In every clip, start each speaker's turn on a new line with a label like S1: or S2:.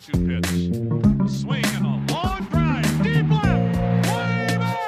S1: 2 2 pitch. Swing and a long drive. Deep left. Way back.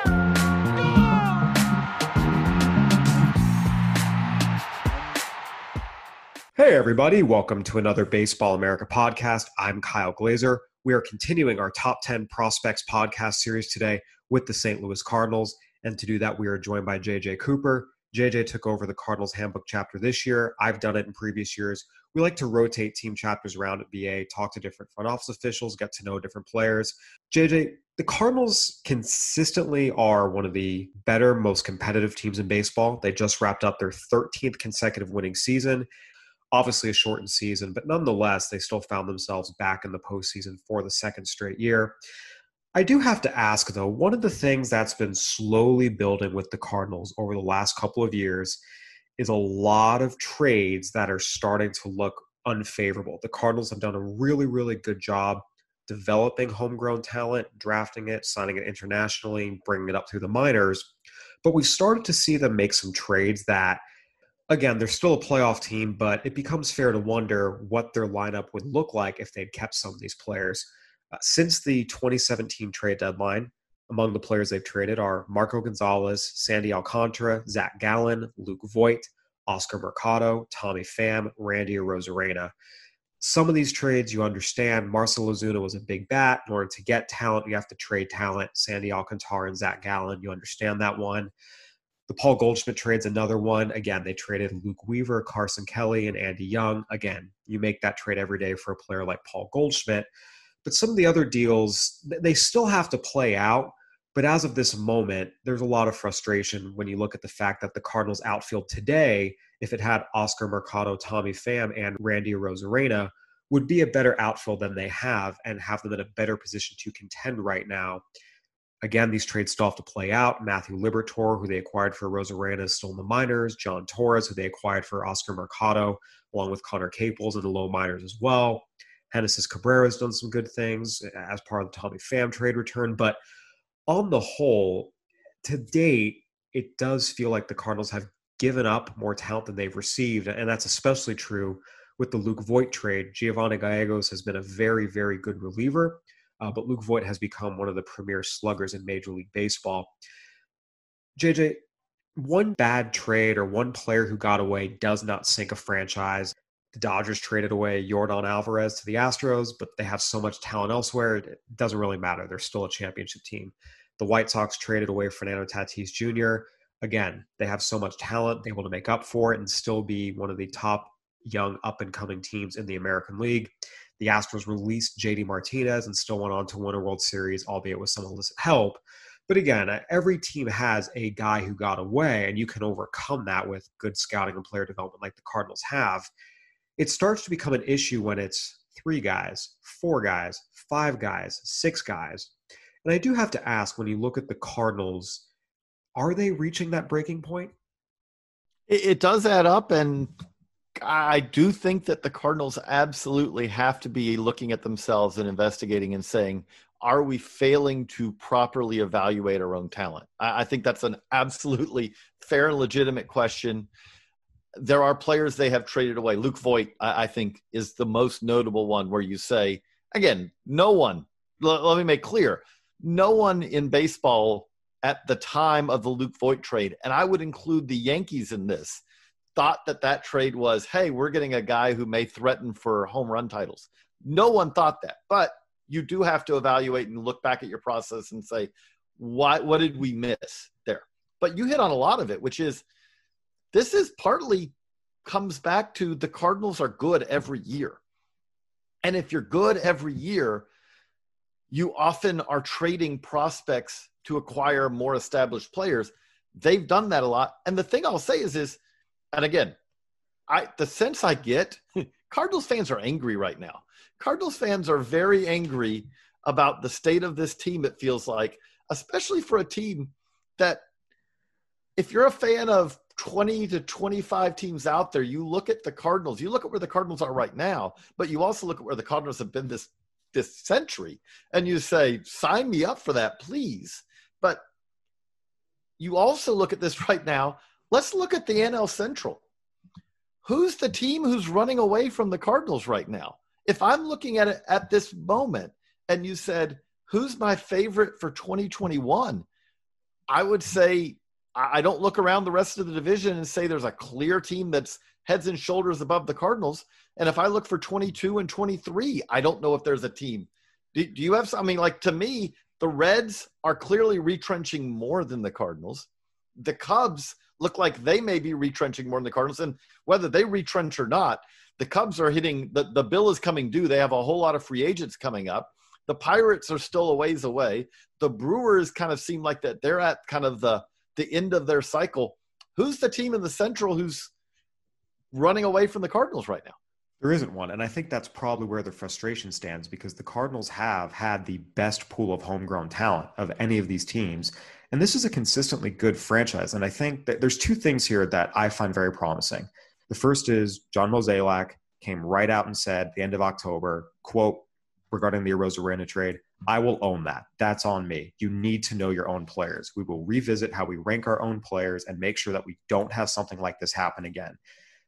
S2: Hey, everybody, welcome to another Baseball America podcast. I'm Kyle Glaser. We are continuing our top 10 prospects podcast series today with the St. Louis Cardinals. And to do that, we are joined by JJ Cooper. JJ took over the Cardinals handbook chapter this year. I've done it in previous years. We like to rotate team chapters around at BA, talk to different front office officials, get to know different players. JJ, the Cardinals consistently are one of the better, most competitive teams in baseball. They just wrapped up their 13th consecutive winning season obviously a shortened season, but nonetheless, they still found themselves back in the postseason for the second straight year. I do have to ask, though, one of the things that's been slowly building with the Cardinals over the last couple of years is a lot of trades that are starting to look unfavorable. The Cardinals have done a really, really good job developing homegrown talent, drafting it, signing it internationally, bringing it up through the minors. But we've started to see them make some trades that again, they're still a playoff team, but it becomes fair to wonder what their lineup would look like if they'd kept some of these players. Uh, since the 2017 trade deadline, among the players they've traded are Marco Gonzalez, Sandy Alcantara, Zach Gallen, Luke Voit, Oscar Mercado, Tommy Pham, Randy Arozarena. Some of these trades you understand. Marcell Ozuna was a big bat. In order to get talent, you have to trade talent. Sandy Alcantara and Zach Gallen, you understand that one. The Paul Goldschmidt trade's another one. Again, they traded Luke Weaver, Carson Kelly, and Andy Young. Again, you make that trade every day for a player like Paul Goldschmidt. But some of the other deals, they still have to play out. But as of this moment, there's a lot of frustration when you look at the fact that the Cardinals outfield today, if it had Oscar Mercado, Tommy Pham, and Randy Arozarena, would be a better outfield than they have and have them in a better position to contend right now. Again, these trades still have to play out. Matthew Liberatore, who they acquired for Arozarena, is still in the minors. Jhon Torres, who they acquired for Oscar Mercado, along with Conner Caples in the low minors as well. Genesis Cabrera has done some good things as part of the Tommy Pham trade return. But on the whole, to date, it does feel like the Cardinals have given up more talent than they've received. And that's especially true with the Luke Voit trade. Giovanni Gallegos has been a very, very good reliever. Uh, but Luke Voit has become one of the premier sluggers in Major League Baseball. JJ, one bad trade or one player who got away does not sink a franchise. The Dodgers traded away Yordan Alvarez to the Astros, but they have so much talent elsewhere, it doesn't really matter. They're still a championship team. The White Sox traded away Fernando Tatis Jr. Again, they have so much talent, they able to make up for it and still be one of the top young up and coming teams in the American League. The Astros released JD Martinez and still went on to win a World Series, albeit with some illicit help. But again, uh, every team has a guy who got away, and you can overcome that with good scouting and player development like the Cardinals have. It starts to become an issue when it's three guys, four guys, five guys, six guys. And I do have to ask when you look at the Cardinals, are they reaching that breaking point?
S3: It, it does add up, and I do think that the Cardinals absolutely have to be looking at themselves and investigating and saying, are we failing to properly evaluate our own talent? I, I think that's an absolutely fair and legitimate question. There are players they have traded away. Luke Voit, I, I think, is the most notable one where you say, again, no one, l- let me make clear, no one in baseball at the time of the Luke Voit trade, and I would include the Yankees in this, thought that that trade was, hey, we're getting a guy who may threaten for home run titles. No one thought that, but you do have to evaluate and look back at your process and say, why, what did we miss there? But you hit on a lot of it, which is this is partly comes back to the Cardinals are good every year. And if you're good every year, you often are trading prospects to acquire more established players. They've done that a lot. And the thing I'll say is, is and again, I the sense I get Cardinals fans are angry right now. Cardinals fans are very angry about the state of this team, it feels like, especially for a team that, if you're a fan of 20 to 25 teams out there, you look at the Cardinals, you look at where the Cardinals are right now, but you also look at where the Cardinals have been this this century and you say sign me up for that please. But you also look at this right now. Let's look at the NL Central. Who's the team who's running away from the Cardinals right now? If I'm looking at it at this moment and you said who's my favorite for 2021 I would say I don't look around the rest of the division and say there's a clear team that's heads and shoulders above the Cardinals. And if I look for 22 and 23, I don't know if there's a team. Do, do you have? I mean, like to me, the Reds are clearly retrenching more than the Cardinals. The Cubs look like they may be retrenching more than the Cardinals. And whether they retrench or not, the Cubs are hitting the, the bill is coming due. They have a whole lot of free agents coming up. The Pirates are still a ways away. The Brewers kind of seem like that they're at kind of the the end of their cycle. Who's the team in the Central who's running away from the Cardinals right now?
S2: There isn't one. And I think that's probably where the frustration stands because the Cardinals have had the best pool of homegrown talent of any of these teams. And this is a consistently good franchise. And I think that there's two things here that I find very promising. The first is John Mozeliak came right out and said at the end of October, quote, regarding the Arozarena trade, I will own that. That's on me. You need to know your own players. We will revisit how we rank our own players and make sure that we don't have something like this happen again.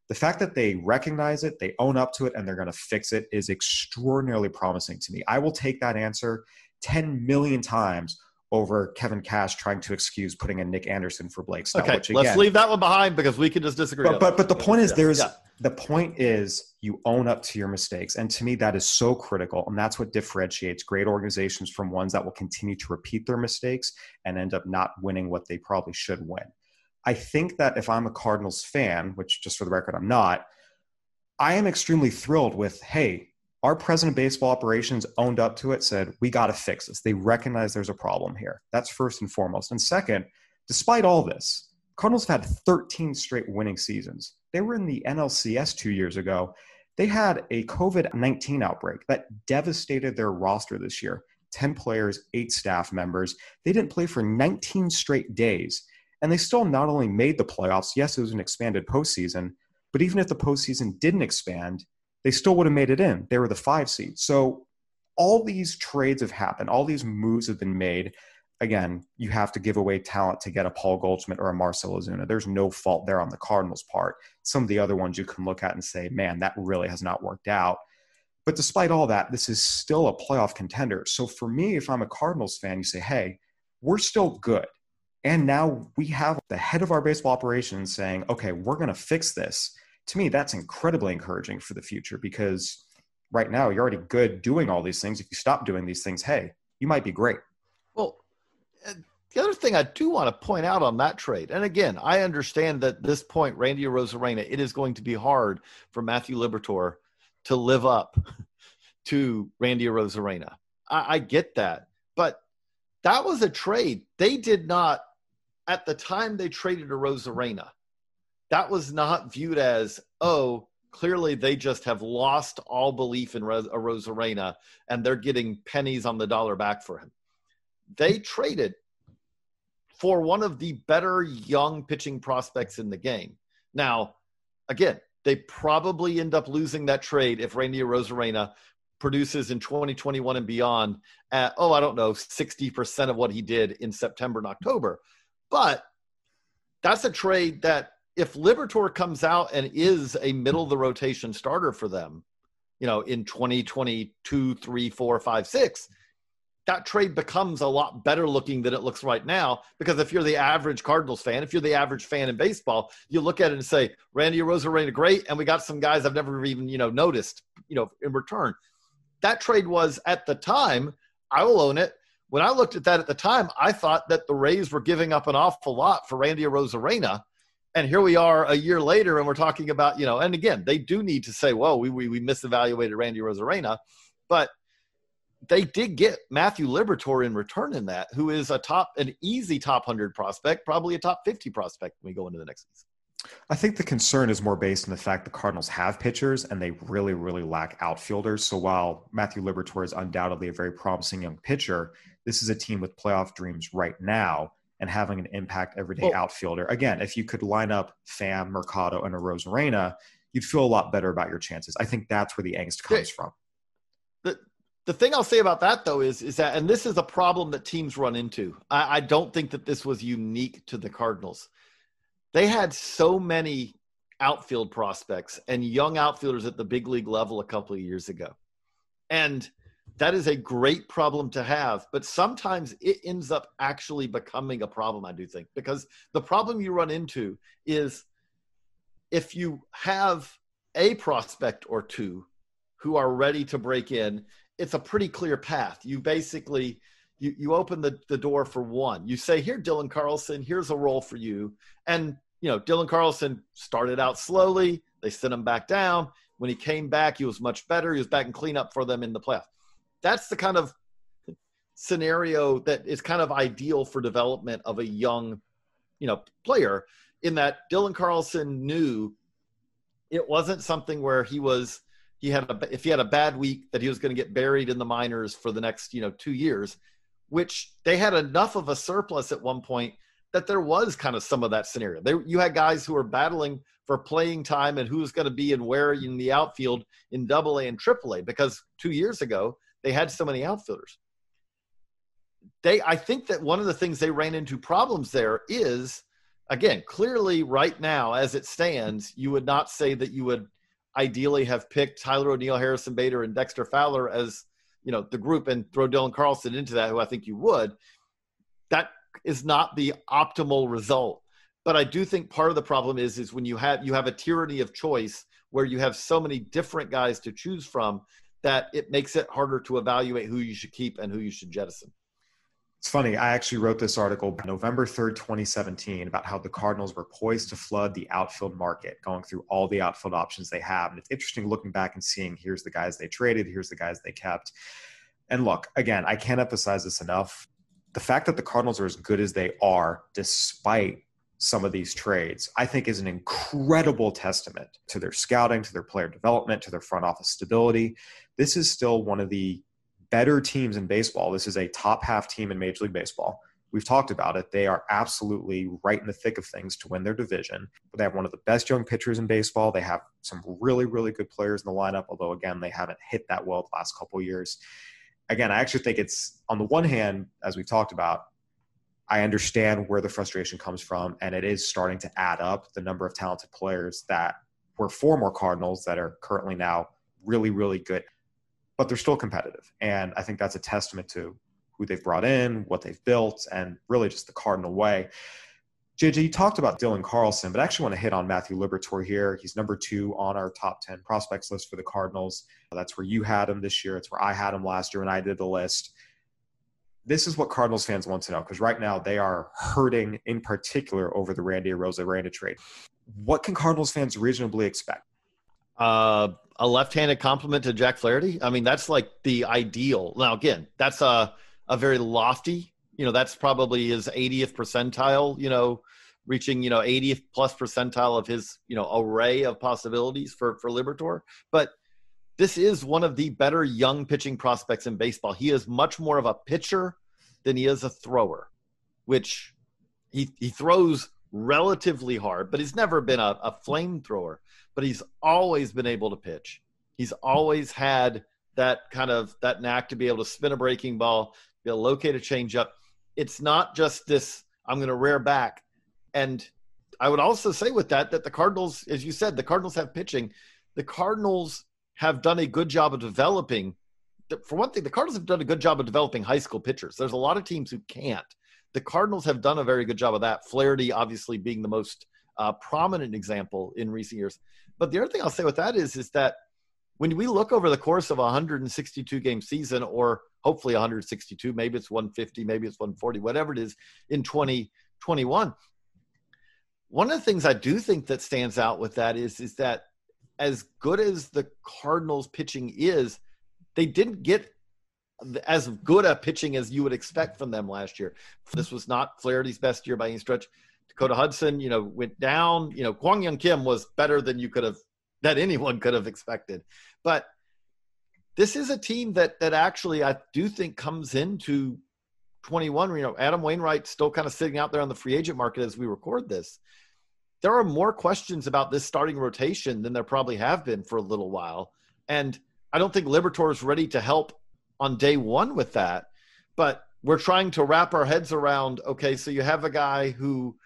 S2: The fact that they recognize it, they own up to it, and they're going to fix it is extraordinarily promising to me. I will take that answer 10 million times over Kevin Cash trying to excuse putting in Nick Anderson for Blake Snell.
S3: Okay, again, let's leave that one behind because we can just disagree.
S2: But but, but the point is, yeah, there's yeah. The point is you own up to your mistakes, and to me that is so critical, and that's what differentiates great organizations from ones that will continue to repeat their mistakes and end up not winning what they probably should win. I think that if I'm a Cardinals fan, which just for the record I'm not, I am extremely thrilled with hey our president of baseball operations owned up to it, said, we got to fix this. They recognize there's a problem here. That's first and foremost. And second, despite all this, Cardinals have had 13 straight winning seasons. They were in the NLCS two years ago. They had a COVID 19 outbreak that devastated their roster this year 10 players, eight staff members. They didn't play for 19 straight days. And they still not only made the playoffs, yes, it was an expanded postseason, but even if the postseason didn't expand, they still would have made it in. They were the five seed. So all these trades have happened, all these moves have been made. Again, you have to give away talent to get a Paul Goldschmidt or a Marcell Ozuna. There's no fault there on the Cardinals' part. Some of the other ones you can look at and say, man, that really has not worked out. But despite all that, this is still a playoff contender. So for me, if I'm a Cardinals fan, you say, hey, we're still good. And now we have the head of our baseball operations saying, okay, we're going to fix this to me, that's incredibly encouraging for the future because right now you're already good doing all these things. If you stop doing these things, hey, you might be great.
S3: The other thing I do want to point out on that trade, and again, I understand that this point, Randy Arozarena, it is going to be hard for Matthew Liberatore to live up to Randy Arozarena. I, I get that, but that was a trade. They did not, at the time they traded Arozarena, that was not viewed as, oh, clearly they just have lost all belief in Ros- Arozarena and they're getting pennies on the dollar back for him. They traded for one of the better young pitching prospects in the game. Now, again, they probably end up losing that trade if Randy Arozarena produces in 2021 and beyond at, oh, I don't know, 60% of what he did in September and October. But that's a trade that if Liberatore comes out and is a middle of the rotation starter for them, you know, in 2022, three, four, five, six, that trade becomes a lot better looking than it looks right now. Because if you're the average Cardinals fan, if you're the average fan in baseball, you look at it and say, Randy Arozarena, great, and we got some guys I've never even, you know, noticed, you know, in return. That trade was at the time, I will own it. When I looked at that at the time, I thought that the Rays were giving up an awful lot for Randy Arozarena and here we are a year later and we're talking about you know and again they do need to say well we, we, we misevaluated randy arozarena but they did get matthew liberatore in return in that who is a top an easy top 100 prospect probably a top 50 prospect when we go into the next season
S2: I think the concern is more based on the fact the Cardinals have pitchers and they really, really lack outfielders. So while Matthew Liberatore is undoubtedly a very promising young pitcher, this is a team with playoff dreams right now and having an impact everyday well, outfielder. Again, if you could line up Pham, Mercado, and Arozarena, you'd feel a lot better about your chances. I think that's where the angst comes from.
S3: The thing I'll say about that though is is that and this is a problem that teams run into. I, I don't think that this was unique to the Cardinals. They had so many outfield prospects and young outfielders at the big league level a couple of years ago. And that is a great problem to have, but sometimes it ends up actually becoming a problem, I do think, because the problem you run into is if you have a prospect or two who are ready to break in, it's a pretty clear path. You basically you, you open the, the door for one. You say, here, Dylan Carlson, here's a role for you. And, you know, Dylan Carlson started out slowly. They sent him back down. When he came back, he was much better. He was back in cleanup for them in the playoffs. That's the kind of scenario that is kind of ideal for development of a young, you know, player in that Dylan Carlson knew it wasn't something where he was he had a if he had a bad week that he was going to get buried in the minors for the next you know two years which they had enough of a surplus at one point that there was kind of some of that scenario. They, you had guys who were battling for playing time and who's going to be and where in the outfield in Double A AA and Triple A because two years ago they had so many outfielders. They, I think that one of the things they ran into problems there is, again, clearly right now as it stands, you would not say that you would ideally have picked Tyler O'Neill, Harrison Bader, and Dexter Fowler as you know the group and throw Dylan Carlson into that, who I think you would, that is not the optimal result. But I do think part of the problem is is when you have you have a tyranny of choice where you have so many different guys to choose from that it makes it harder to evaluate who you should keep and who you should jettison.
S2: It's funny. I actually wrote this article November 3rd, 2017, about how the Cardinals were poised to flood the outfield market, going through all the outfield options they have. And it's interesting looking back and seeing here's the guys they traded, here's the guys they kept. And look, again, I can't emphasize this enough. The fact that the Cardinals are as good as they are, despite some of these trades, I think is an incredible testament to their scouting, to their player development, to their front office stability. This is still one of the better teams in baseball. This is a top half team in Major League Baseball. We've talked about it. They are absolutely right in the thick of things to win their division. They have one of the best young pitchers in baseball. They have some really, really good players in the lineup, although, again, they haven't hit that well the last couple years. Again, I actually think it's, on the one hand, as we've talked about, I understand where the frustration comes from, and it is starting to add up the number of talented players that were former Cardinals that are currently now really, really good but they're still competitive. And I think that's a testament to who they've brought in, what they've built, and really just the Cardinal way. JJ, you talked about Dylan Carlson, but I actually want to hit on Matthew Liberatore here. He's number two on our top 10 prospects list for the Cardinals. That's where you had him this year. It's where I had him last year when I did the list. This is what Cardinals fans want to know because right now they are hurting in particular over the Randy Rosa Arozarena trade. What can Cardinals fans reasonably expect?
S3: Uh, a left-handed complement to Jack Flaherty. I mean, that's like the ideal. Now, again, that's a a very lofty. You know, that's probably his 80th percentile. You know, reaching you know 80th plus percentile of his you know array of possibilities for for Liberatore. But this is one of the better young pitching prospects in baseball. He is much more of a pitcher than he is a thrower, which he he throws relatively hard, but he's never been a, a flamethrower but he's always been able to pitch. He's always had that kind of that knack to be able to spin a breaking ball, be able to locate a changeup. It's not just this. I'm going to rear back, and I would also say with that that the Cardinals, as you said, the Cardinals have pitching. The Cardinals have done a good job of developing. For one thing, the Cardinals have done a good job of developing high school pitchers. There's a lot of teams who can't. The Cardinals have done a very good job of that. Flaherty, obviously, being the most uh, prominent example in recent years. But the other thing I'll say with that is, is that when we look over the course of a 162 game season, or hopefully 162, maybe it's 150, maybe it's 140, whatever it is in 2021. One of the things I do think that stands out with that is, is that as good as the Cardinals pitching is, they didn't get as good a pitching as you would expect from them last year. This was not Flaherty's best year by any stretch. Dakota Hudson, you know, went down. You know, Kwang Hyun Kim was better than you could have, that anyone could have expected. But this is a team that that actually I do think comes into 21. You know, Adam Wainwright still kind of sitting out there on the free agent market as we record this. There are more questions about this starting rotation than there probably have been for a little while, and I don't think Liberatore is ready to help on day one with that. But we're trying to wrap our heads around. Okay, so you have a guy who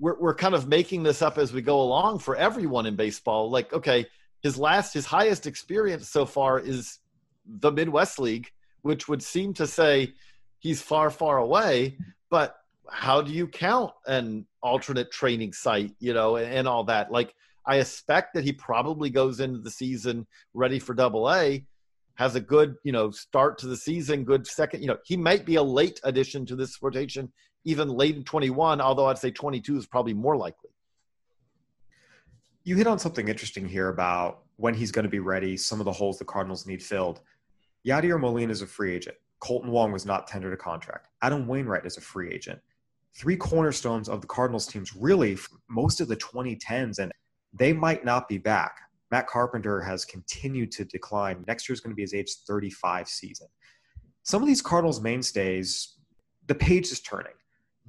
S3: we're we're kind of making this up as we go along for everyone in baseball. Like, okay, his last his highest experience so far is the Midwest League, which would seem to say he's far far away, but how do you count an alternate training site, you know, and, and all that? Like I expect that he probably goes into the season ready for double A, has a good, you know, start to the season, good second, you know, he might be a late addition to this rotation, even late in 21, although I'd say 22 is probably more likely
S2: you hit on something interesting here about when he's going to be ready, some of the holes the Cardinals need filled. Yadier Molina is a free agent. Kolten Wong was not tendered a contract. Adam Wainwright is a free agent. Three cornerstones of the Cardinals teams, really, most of the 2010s, and they might not be back. Matt Carpenter has continued to decline. Next year is going to be his age 35 season. Some of these Cardinals mainstays, the page is turning.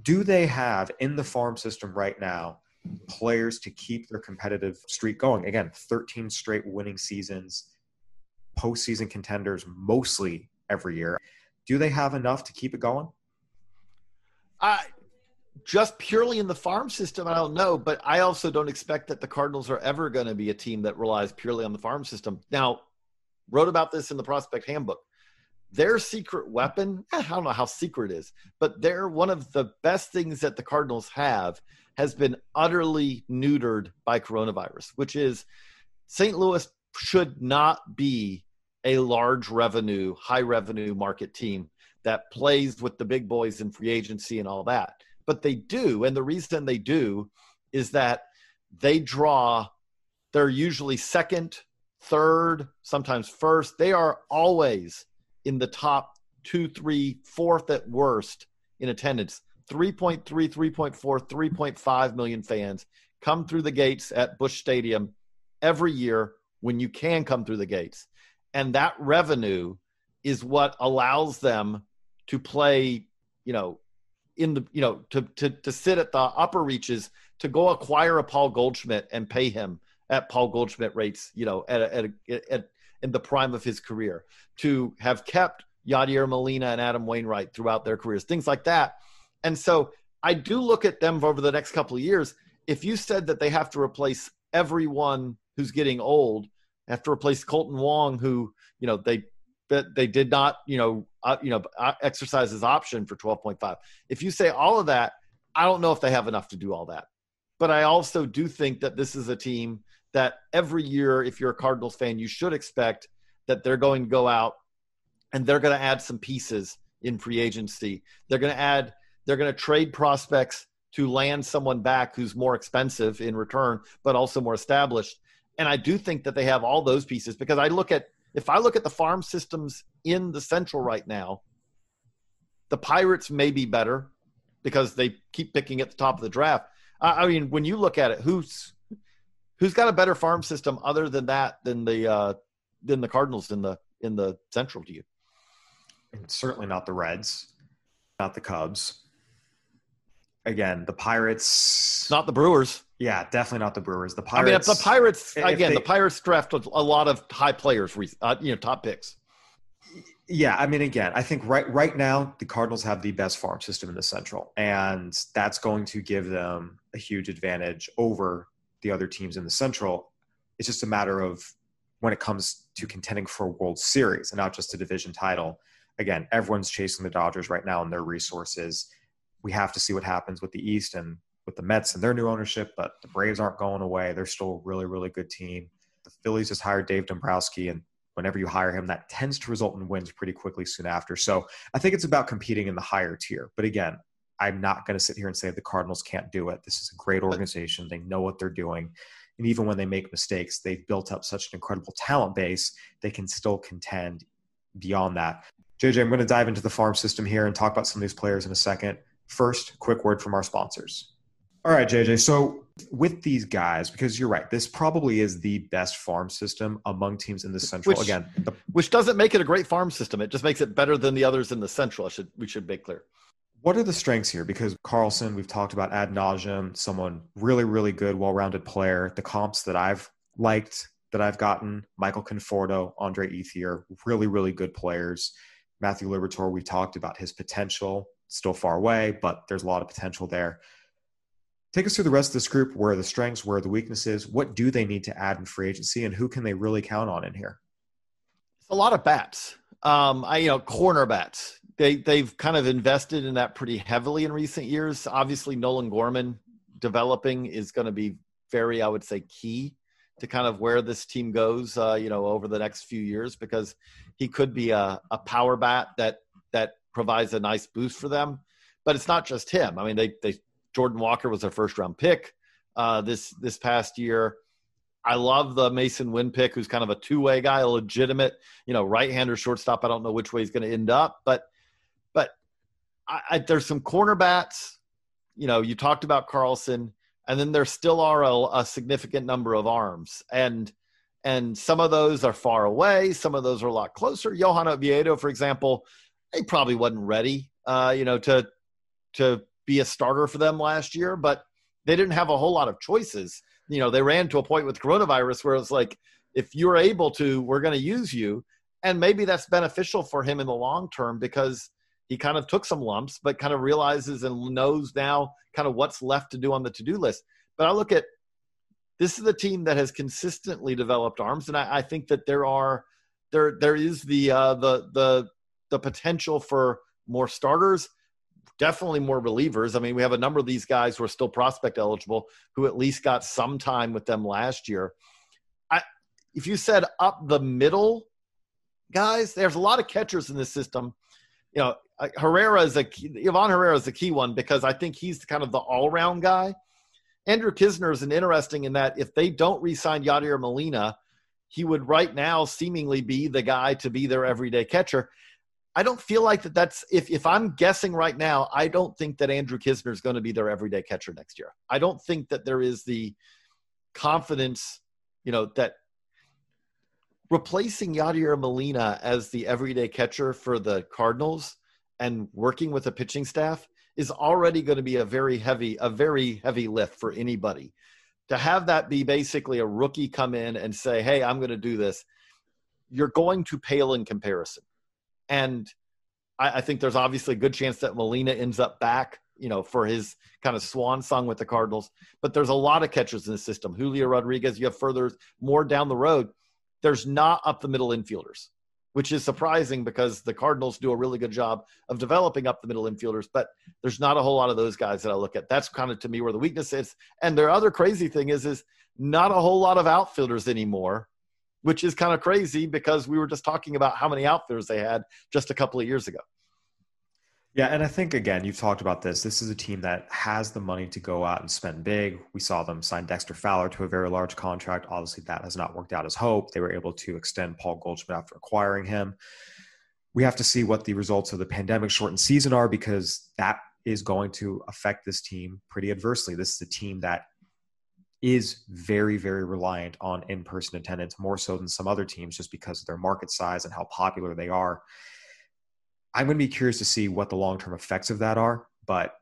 S2: Do they have in the farm system right now players to keep their competitive streak going. Again, 13 straight winning seasons, postseason contenders mostly every year. Do they have enough to keep it going?
S3: I just purely in the farm system, I don't know, but I also don't expect that the Cardinals are ever going to be a team that relies purely on the farm system. Now, wrote about this in the prospect handbook. Their secret weapon, eh, I don't know how secret is, but they're one of the best things that the Cardinals have has been utterly neutered by coronavirus, which is St. Louis should not be a large revenue, high revenue market team that plays with the big boys in free agency and all that. But they do. And the reason they do is that they draw, they're usually second, third, sometimes first. They are always in the top two, three, fourth at worst in attendance. 3.3, 3.4, 3.5 million fans come through the gates at Busch Stadium every year when you can come through the gates. And that revenue is what allows them to play, you know, in the, you know, to, to, to sit at the upper reaches to go acquire a Paul Goldschmidt and pay him at Paul Goldschmidt rates, you know, at, at, at, at in the prime of his career, to have kept Yadier Molina and Adam Wainwright throughout their careers, things like that and so I do look at them over the next couple of years. If you said that they have to replace everyone who's getting old, have to replace Kolten Wong, who you know they they did not you know uh, you know uh, exercise his option for 12.5. If you say all of that, I don't know if they have enough to do all that. But I also do think that this is a team that every year, if you're a Cardinals fan, you should expect that they're going to go out and they're going to add some pieces in free agency. They're going to add they're going to trade prospects to land someone back who's more expensive in return, but also more established. And I do think that they have all those pieces because I look at if I look at the farm systems in the Central right now, the Pirates may be better because they keep picking at the top of the draft. I, mean, when you look at it, who's who's got a better farm system other than that than the uh, than the Cardinals in the in the Central to you?
S2: certainly not the Reds, not the Cubs again, the Pirates.
S3: Not the Brewers.
S2: Yeah, definitely not the Brewers. The Pirates.
S3: I mean, if the Pirates again, they, the Pirates draft a lot of high players, uh, you know, top picks.
S2: Yeah, I mean, again, I think right right now the Cardinals have the best farm system in the Central, and that's going to give them a huge advantage over the other teams in the Central. It's just a matter of when it comes to contending for a World Series and not just a division title. Again, everyone's chasing the Dodgers right now and their resources we have to see what happens with the East and with the Mets and their new ownership, but the Braves aren't going away. They're still a really, really good team. The Phillies just hired Dave Dombrowski, and whenever you hire him, that tends to result in wins pretty quickly soon after. So I think it's about competing in the higher tier. But again, I'm not going to sit here and say the Cardinals can't do it. This is a great organization. They know what they're doing. And even when they make mistakes, they've built up such an incredible talent base, they can still contend beyond that. JJ, I'm going to dive into the farm system here and talk about some of these players in a second First, quick word from our sponsors. All right, JJ. So with these guys, because you're right, this probably is the best farm system among teams in the Central.
S3: Which-
S2: Again, the
S3: Which doesn't make it a great farm system. It just makes it better than the others in the Central. I should we should make clear.
S2: What are the strengths here? Because Carlson, we've talked about ad nauseum, someone really, really good, well rounded player. The comps that I've liked, that I've gotten, Michael Conforto, Andre Ethier, really, really good players. Matthew Liberatore, we talked about his potential, still far away, but there's a lot of potential there. Take us through the rest of this group. Where are the strengths? Where are the weaknesses? What do they need to add in free agency? And who can they really count on in here?
S3: It's a lot of bats. Um, I you know corner bats. They they've kind of invested in that pretty heavily in recent years. Obviously, Nolan Gorman developing is going to be very, I would say, key to kind of where this team goes. Uh, you know, over the next few years because he could be a, a power bat that that provides a nice boost for them. But it's not just him. I mean, they they Jordan Walker was their first round pick uh, this this past year. I love the Masyn Winn pick, who's kind of a two way guy, a legitimate, you know, right hander shortstop. I don't know which way he's going to end up, but but I, I, there's some corner bats. You know, you talked about Carlson, and then there still are a, a significant number of arms, and and some of those are far away. Some of those are a lot closer. Johan Oviedo, for example, he probably wasn't ready, uh, you know, to to be a starter for them last year, but they didn't have a whole lot of choices. You know, they ran to a point with coronavirus where it's like, if you're able to, we're going to use you. And maybe that's beneficial for him in the long term because he kind of took some lumps, but kind of realizes and knows now kind of what's left to do on the to do list. But I look at this is a team that has consistently developed arms, and I, I think that there are there there is the uh, the the the potential for more starters definitely more relievers. I mean, we have a number of these guys who are still prospect eligible who at least got some time with them last year. I, if you said up the middle, guys, there's a lot of catchers in this system. You know, uh, Herrera is a Ivan Herrera is the key one because I think he's kind of the all-round guy. Andrew Knizner is an interesting in that if they don't re-sign Yadier Molina, he would right now seemingly be the guy to be their everyday catcher. I don't feel like that. That's if if I'm guessing right now, I don't think that Andrew Knizner is going to be their everyday catcher next year. I don't think that there is the confidence, you know, that replacing Yadier Molina as the everyday catcher for the Cardinals and working with a pitching staff is already going to be a very heavy, a very heavy lift for anybody. To have that be basically a rookie come in and say, "Hey, I'm going to do this," you're going to pale in comparison. And I, I, think there's obviously a good chance that Molina ends up back, you know, for his kind of swan song with the Cardinals. But there's a lot of catchers in the system. Julio Rodriguez, you have further more down the road. There's not up the middle infielders, which is surprising because the Cardinals do a really good job of developing up the middle infielders, but there's not a whole lot of those guys that I look at. That's kind of to me where the weakness is. And their other crazy thing is, is not a whole lot of outfielders anymore which is kind of crazy because we were just talking about how many outfielders they had just a couple of years ago.
S2: Yeah, and I think again, you've talked about this. This is a team that has the money to go out and spend big. We saw them sign Dexter Fowler to a very large contract. Obviously, that has not worked out as hoped. They were able to extend Paul Goldschmidt after acquiring him. We have to see what the results of the pandemic shortened season are because that is going to affect this team pretty adversely. This is a team that is very, very reliant on in person attendance, more so than some other teams, just because of their market size and how popular they are. I'm going to be curious to see what the long term effects of that are. But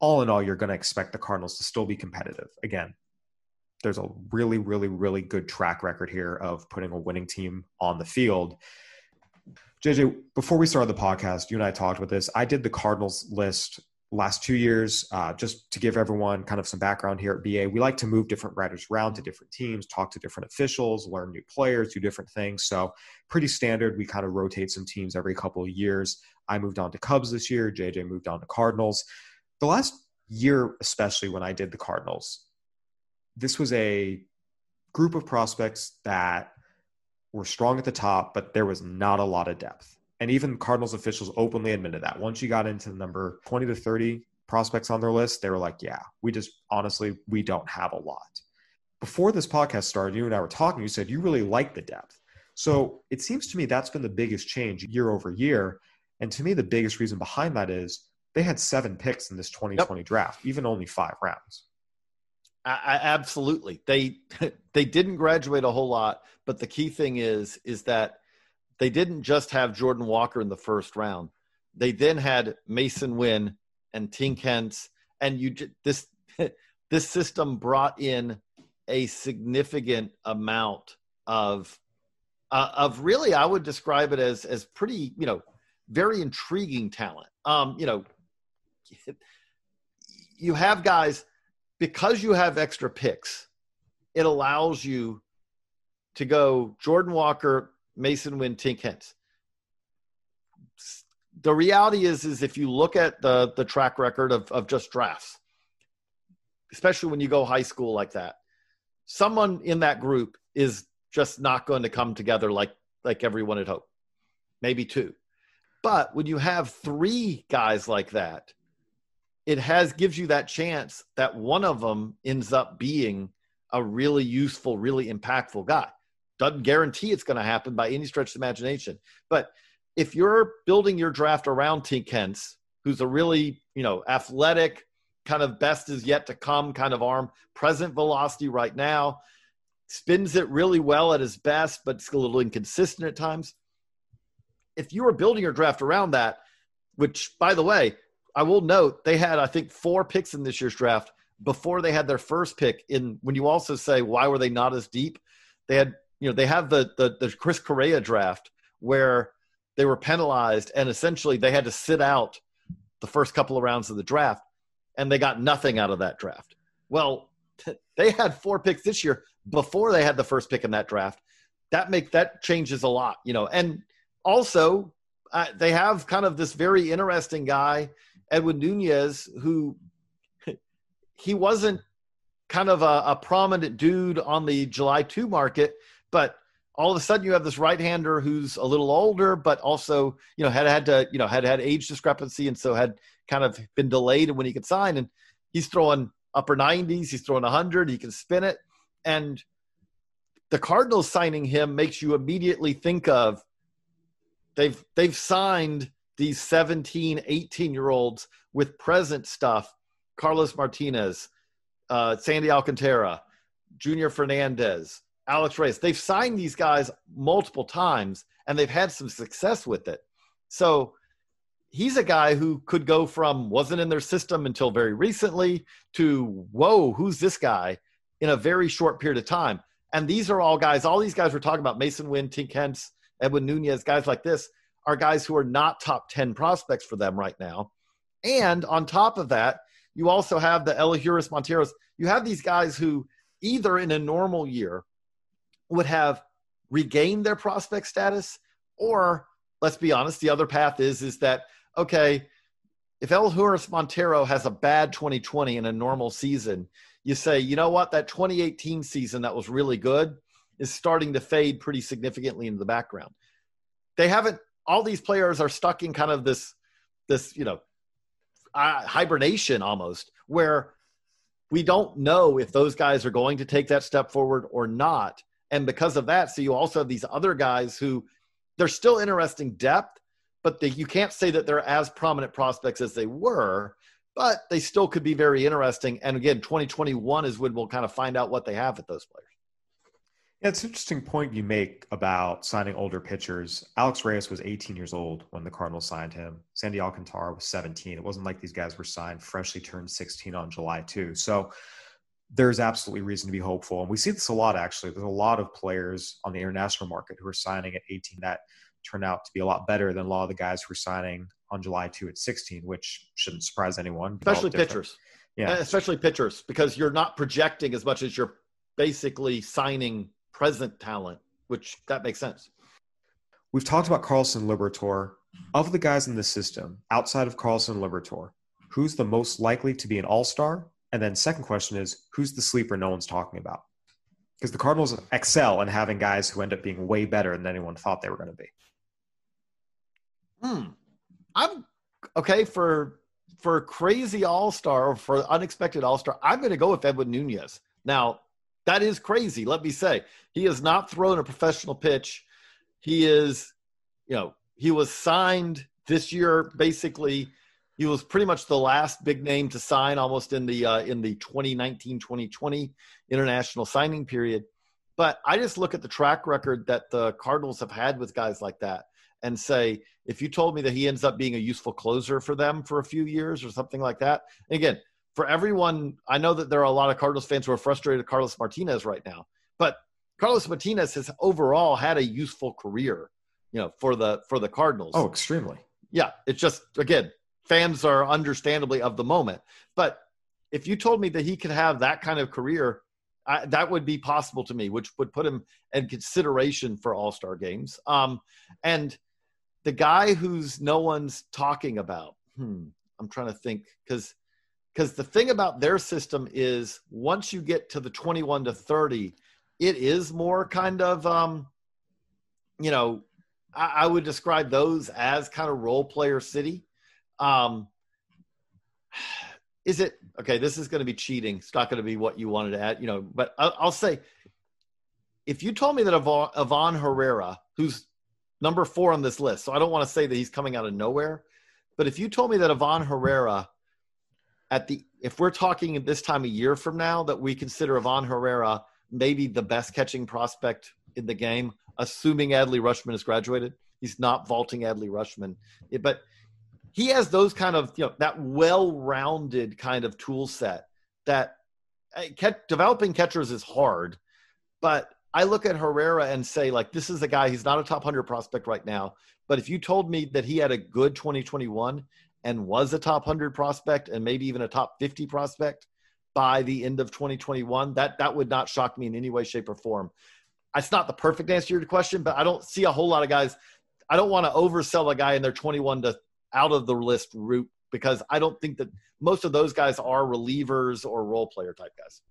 S2: all in all, you're going to expect the Cardinals to still be competitive. Again, there's a really, really, really good track record here of putting a winning team on the field. JJ, before we started the podcast, you and I talked about this. I did the Cardinals list last two years. Uh, just to give everyone kind of some background here at BA, we like to move different writers around to different teams, talk to different officials, learn new players, do different things. So pretty standard. We kind of rotate some teams every couple of years. I moved on to Cubs this year. JJ moved on to Cardinals. The last year, especially when I did the Cardinals, this was a group of prospects that were strong at the top, but there was not a lot of depth and even Cardinals officials openly admitted that. Once you got into the number 20 to 30 prospects on their list, they were like, yeah, we just honestly, we don't have a lot. Before this podcast started, you and I were talking, you said you really like the depth. So it seems to me that's been the biggest change year over year. And to me, the biggest reason behind that is they had seven picks in this 2020 yep. draft, even only five rounds.
S3: I, I, absolutely, they they didn't graduate a whole lot, but the key thing is is that they didn't just have Jordan Walker in the first round. They then had Masyn Winn and Tink Hence, and you this this system brought in a significant amount of uh, of really I would describe it as as pretty you know very intriguing talent. Um, you know, you have guys because you have extra picks. It allows you to go Jordan Walker, Masyn Winn, Tink. The reality is, is if you look at the the track record of of just drafts, especially when you go high school like that, someone in that group is just not going to come together like like everyone had hoped. Maybe two. But when you have three guys like that, it has gives you that chance that one of them ends up being a really useful, really impactful guy. Doesn't guarantee it's going to happen by any stretch of imagination. But if you're building your draft around Tink Hence, who's a really, you know, athletic, kind of best is yet to come kind of arm, present velocity right now, spins it really well at his best, but it's a little inconsistent at times if you were building your draft around that, which by the way, I will note they had I think four picks in this year's draft before they had their first pick. In when you also say why were they not as deep, they had you know they have the the, the Chris Correa draft where they were penalized and essentially they had to sit out the first couple of rounds of the draft and they got nothing out of that draft. Well, they had four picks this year before they had the first pick in that draft. That make that changes a lot, you know. And also, uh, they have kind of this very interesting guy, Edwin Nunez, who he wasn't kind of a, a, prominent dude on the July 2 market, but all of a sudden you have this right hander who's a little older, but also, you know, had had to, you know, had had age discrepancy and so had kind of been delayed when he could sign. And he's throwing upper 90s, he's throwing 100, he can spin it. And the Cardinals signing him makes you immediately think of they've they've signed these 17 18 year olds with present stuff carlos martinez uh, sandy alcantara junior fernandez alex reyes they've signed these guys multiple times and they've had some success with it so he's a guy who could go from wasn't in their system until very recently to whoa who's this guy in a very short period of time and these are all guys all these guys we're talking about Masyn winn tink hence Edwin Nunez, guys like this are guys who are not top 10 prospects for them right now. And on top of that, you also have the Elehuris Monteros. You have these guys who either in a normal year would have regained their prospect status, or let's be honest, the other path is is that okay, if Elehuris Montero has a bad 2020 in a normal season, you say, you know what, that 2018 season that was really good is starting to fade pretty significantly into the background. They haven't. All these players are stuck in kind of this, this you know, uh, hibernation almost, where we don't know if those guys are going to take that step forward or not. And because of that, so you also have these other guys who they're still interesting depth, but they, you can't say that they're as prominent prospects as they were, but they still could be very interesting. And again, 2021 is when we'll kind of find out what they have at those players.
S2: Yeah, it's an interesting point you make about signing older pitchers. Alex Reyes was 18 years old when the Cardinals signed him. Sandy Alcantara was 17. It wasn't like these guys were signed freshly turned 16 on July 2. So there's absolutely reason to be hopeful. And we see this a lot, actually. There's a lot of players on the international market who are signing at 18 that turn out to be a lot better than a lot of the guys who are signing on July 2 at 16, which shouldn't surprise anyone.
S3: Especially pitchers. Yeah. Especially pitchers, because you're not projecting as much as you're basically signing present talent, which that makes sense.
S2: We've talked about Carlson Liberatore. Of the guys in the system, outside of Carlson Liberatore, who's the most likely to be an all star? And then, second question is, who's the sleeper no one's talking about? Because the Cardinals excel in having guys who end up being way better than anyone thought they were going to be.
S3: Hmm. I'm okay for for crazy all star or for unexpected all star. I'm going to go with Edwin Nunez. Now, that is crazy. Let me say, he has not thrown a professional pitch. He is, you know, he was signed this year basically He was pretty much the last big name to sign almost in the uh, in the 2019-2020 international signing period. But I just look at the track record that the Cardinals have had with guys like that and say, if you told me that he ends up being a useful closer for them for a few years or something like that, again, for everyone, I know that there are a lot of Cardinals fans who are frustrated with Carlos Martinez right now, but Carlos Martinez has overall had a useful career, you know, for the for the Cardinals.
S2: Oh, extremely.
S3: Yeah, it's just again, fans are understandably of the moment, but if you told me that he could have that kind of career, I, that would be possible to me, which would put him in consideration for All Star games. Um, and the guy who's no one's talking about, hmm, I'm trying to think because because the thing about their system is once you get to the 21 to 30, it is more kind of um, you know, I, I would describe those as kind of role player city. Um, is it okay? This is going to be cheating. It's not going to be what you wanted to add, you know. But I'll, I'll say, if you told me that Ivan, Herrera, who's number four on this list, so I don't want to say that he's coming out of nowhere, but if you told me that Ivan Herrera, at the if we're talking at this time a year from now, that we consider Ivan Herrera maybe the best catching prospect in the game, assuming Adley Rutschman has graduated, he's not vaulting Adley Rutschman, but he has those kind of you know that well-rounded kind of tool set that uh, developing catchers is hard but i look at herrera and say like this is a guy he's not a top 100 prospect right now but if you told me that he had a good 2021 and was a top 100 prospect and maybe even a top 50 prospect by the end of 2021 that that would not shock me in any way shape or form. It's not the perfect answer to your question but i don't see a whole lot of guys i don't want to oversell a guy in their 21 to out of the list route because I don't think that most of those guys are relievers or role player type guys.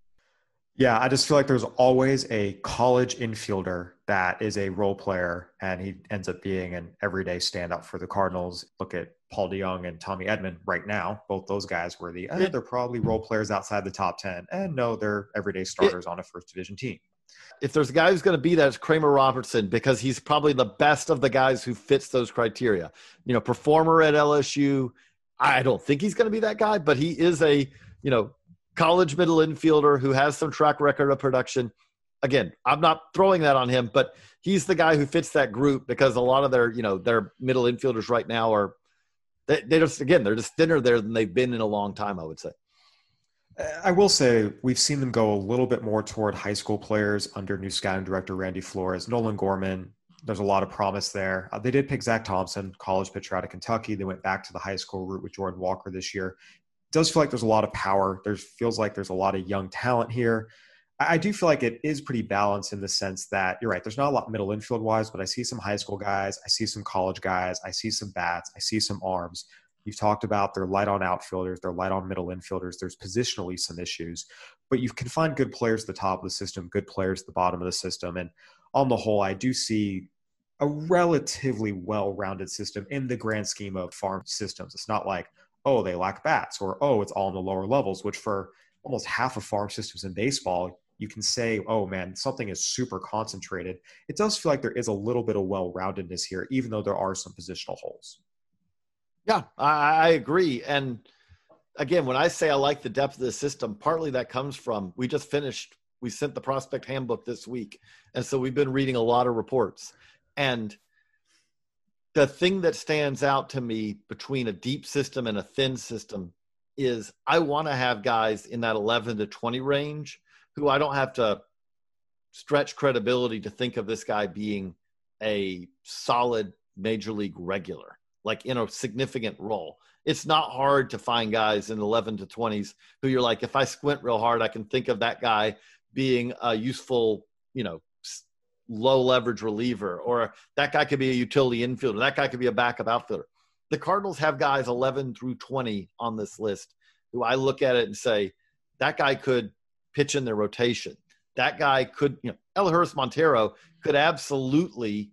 S2: Yeah, I just feel like there's always a college infielder that is a role player and he ends up being an everyday standout for the Cardinals. Look at Paul DeJong and Tommy Edman right now. Both those guys were the, eh, they're probably role players outside the top 10. And no, they're everyday starters it, on a first division team
S3: if there's a guy who's going to be that, it's Kramer Robertson because he's probably the best of the guys who fits those criteria. You know, performer at LSU. I don't think he's going to be that guy, but he is a you know college middle infielder who has some track record of production. Again, I'm not throwing that on him, but he's the guy who fits that group because a lot of their you know their middle infielders right now are they, they just again they're just thinner there than they've been in a long time. I would say.
S2: I will say we've seen them go a little bit more toward high school players under new scouting director Randy Flores. Nolan Gorman, there's a lot of promise there. Uh, they did pick Zack Thompson, college pitcher out of Kentucky. They went back to the high school route with Jordan Walker this year. It does feel like there's a lot of power. There feels like there's a lot of young talent here. I do feel like it is pretty balanced in the sense that you're right. There's not a lot middle infield wise, but I see some high school guys. I see some college guys. I see some bats. I see some arms. You've talked about they're light on outfielders, they're light on middle infielders. There's positionally some issues, but you can find good players at the top of the system, good players at the bottom of the system. And on the whole, I do see a relatively well rounded system in the grand scheme of farm systems. It's not like, oh, they lack bats or, oh, it's all in the lower levels, which for almost half of farm systems in baseball, you can say, oh man, something is super concentrated. It does feel like there is a little bit of well roundedness here, even though there are some positional holes.
S3: Yeah, I, I agree. And again, when I say I like the depth of the system, partly that comes from we just finished, we sent the prospect handbook this week. And so we've been reading a lot of reports. And the thing that stands out to me between a deep system and a thin system is I want to have guys in that 11 to 20 range who I don't have to stretch credibility to think of this guy being a solid major league regular like in a significant role. It's not hard to find guys in 11 to 20s who you're like, if I squint real hard, I can think of that guy being a useful, you know, low leverage reliever, or that guy could be a utility infielder. That guy could be a backup outfielder. The Cardinals have guys 11 through 20 on this list who I look at it and say, that guy could pitch in their rotation. That guy could, you know, Elehuris Montero could absolutely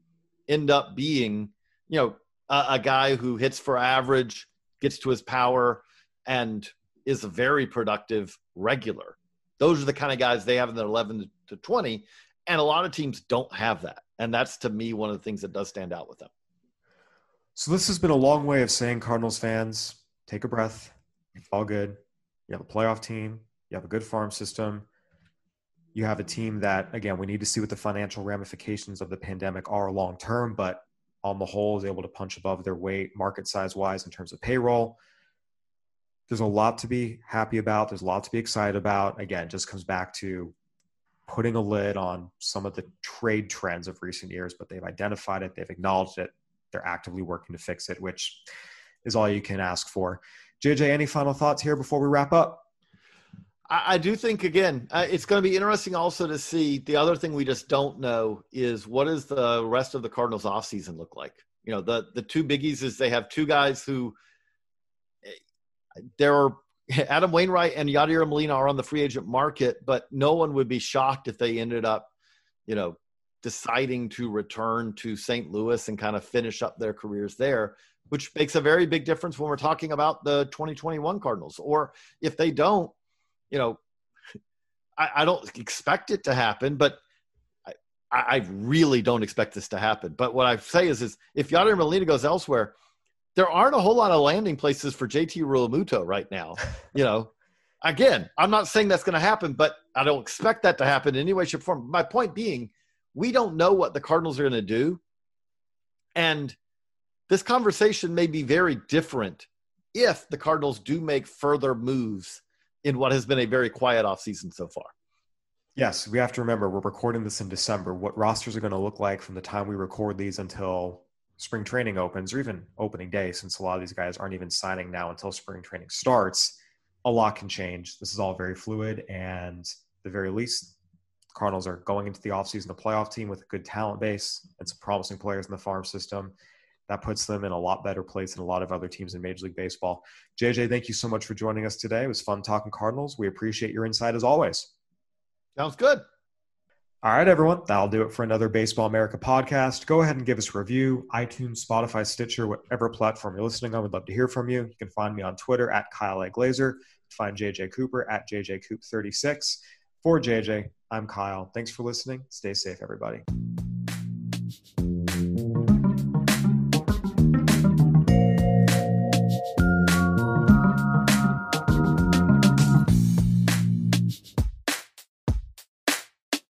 S3: end up being, you know, a, guy who hits for average, gets to his power, and is a very productive regular. Those are the kind of guys they have in their 11 to 20. And a lot of teams don't have that. And that's to me one of the things that does stand out with them.
S2: So this has been a long way of saying Cardinals fans take a breath. It's all good. You have a playoff team. You have a good farm system. You have a team that, again, we need to see what the financial ramifications of the pandemic are long term, but on the whole is able to punch above their weight market size wise in terms of payroll. There's a lot to be happy about. There's a lot to be excited about. Again, just comes back to putting a lid on some of the trade trends of recent years, but they've identified it, they've acknowledged it, they're actively working to fix it, which is all you can ask for. JJ, any final thoughts here before we wrap up?
S3: I, do think again, uh, it's going to be interesting also to see the other thing we just don't know is what does the rest of the Cardinals offseason look like? You know, the the two biggies is they have two guys who eh, there are Adam Wainwright and Yadier Molina are on the free agent market, but no one would be shocked if they ended up, you know, deciding to return to St. Louis and kind of finish up their careers there, which makes a very big difference when we're talking about the 2021 Cardinals. Or if they don't, you know, I, I don't expect it to happen, but I, I, really don't expect this to happen. But what I say is, is if Yadier Molina goes elsewhere, there aren't a whole lot of landing places for JT Realmuto right now. You know, again, I'm not saying that's going to happen, but I don't expect that to happen in any way, shape, form. My point being, we don't know what the Cardinals are going to do. And this conversation may be very different if the Cardinals do make further moves in what has been a very quiet offseason so far.
S2: Yes, we have to remember we're recording this in December. What rosters are going to look like from the time we record these until spring training opens, or even opening day, since a lot of these guys aren't even signing now until spring training starts, a lot can change. This is all very fluid, and the very least, Cardinals are going into the offseason a playoff team with a good talent base and some promising players in the farm system that puts them in a lot better place than a lot of other teams in Major League Baseball. JJ, thank you so much for joining us today. It was fun talking Cardinals. We appreciate your insight as always.
S3: Sounds good.
S2: All right, everyone. That'll do it for another Baseball America podcast. Go ahead and give us a review. iTunes, Spotify, Stitcher, whatever platform you're listening on, we'd love to hear from you. You can find me on Twitter at Kyle A. Glaser. Find JJ Cooper at JJCoop36. For JJ, I'm Kyle. Thanks for listening. Stay safe, everybody.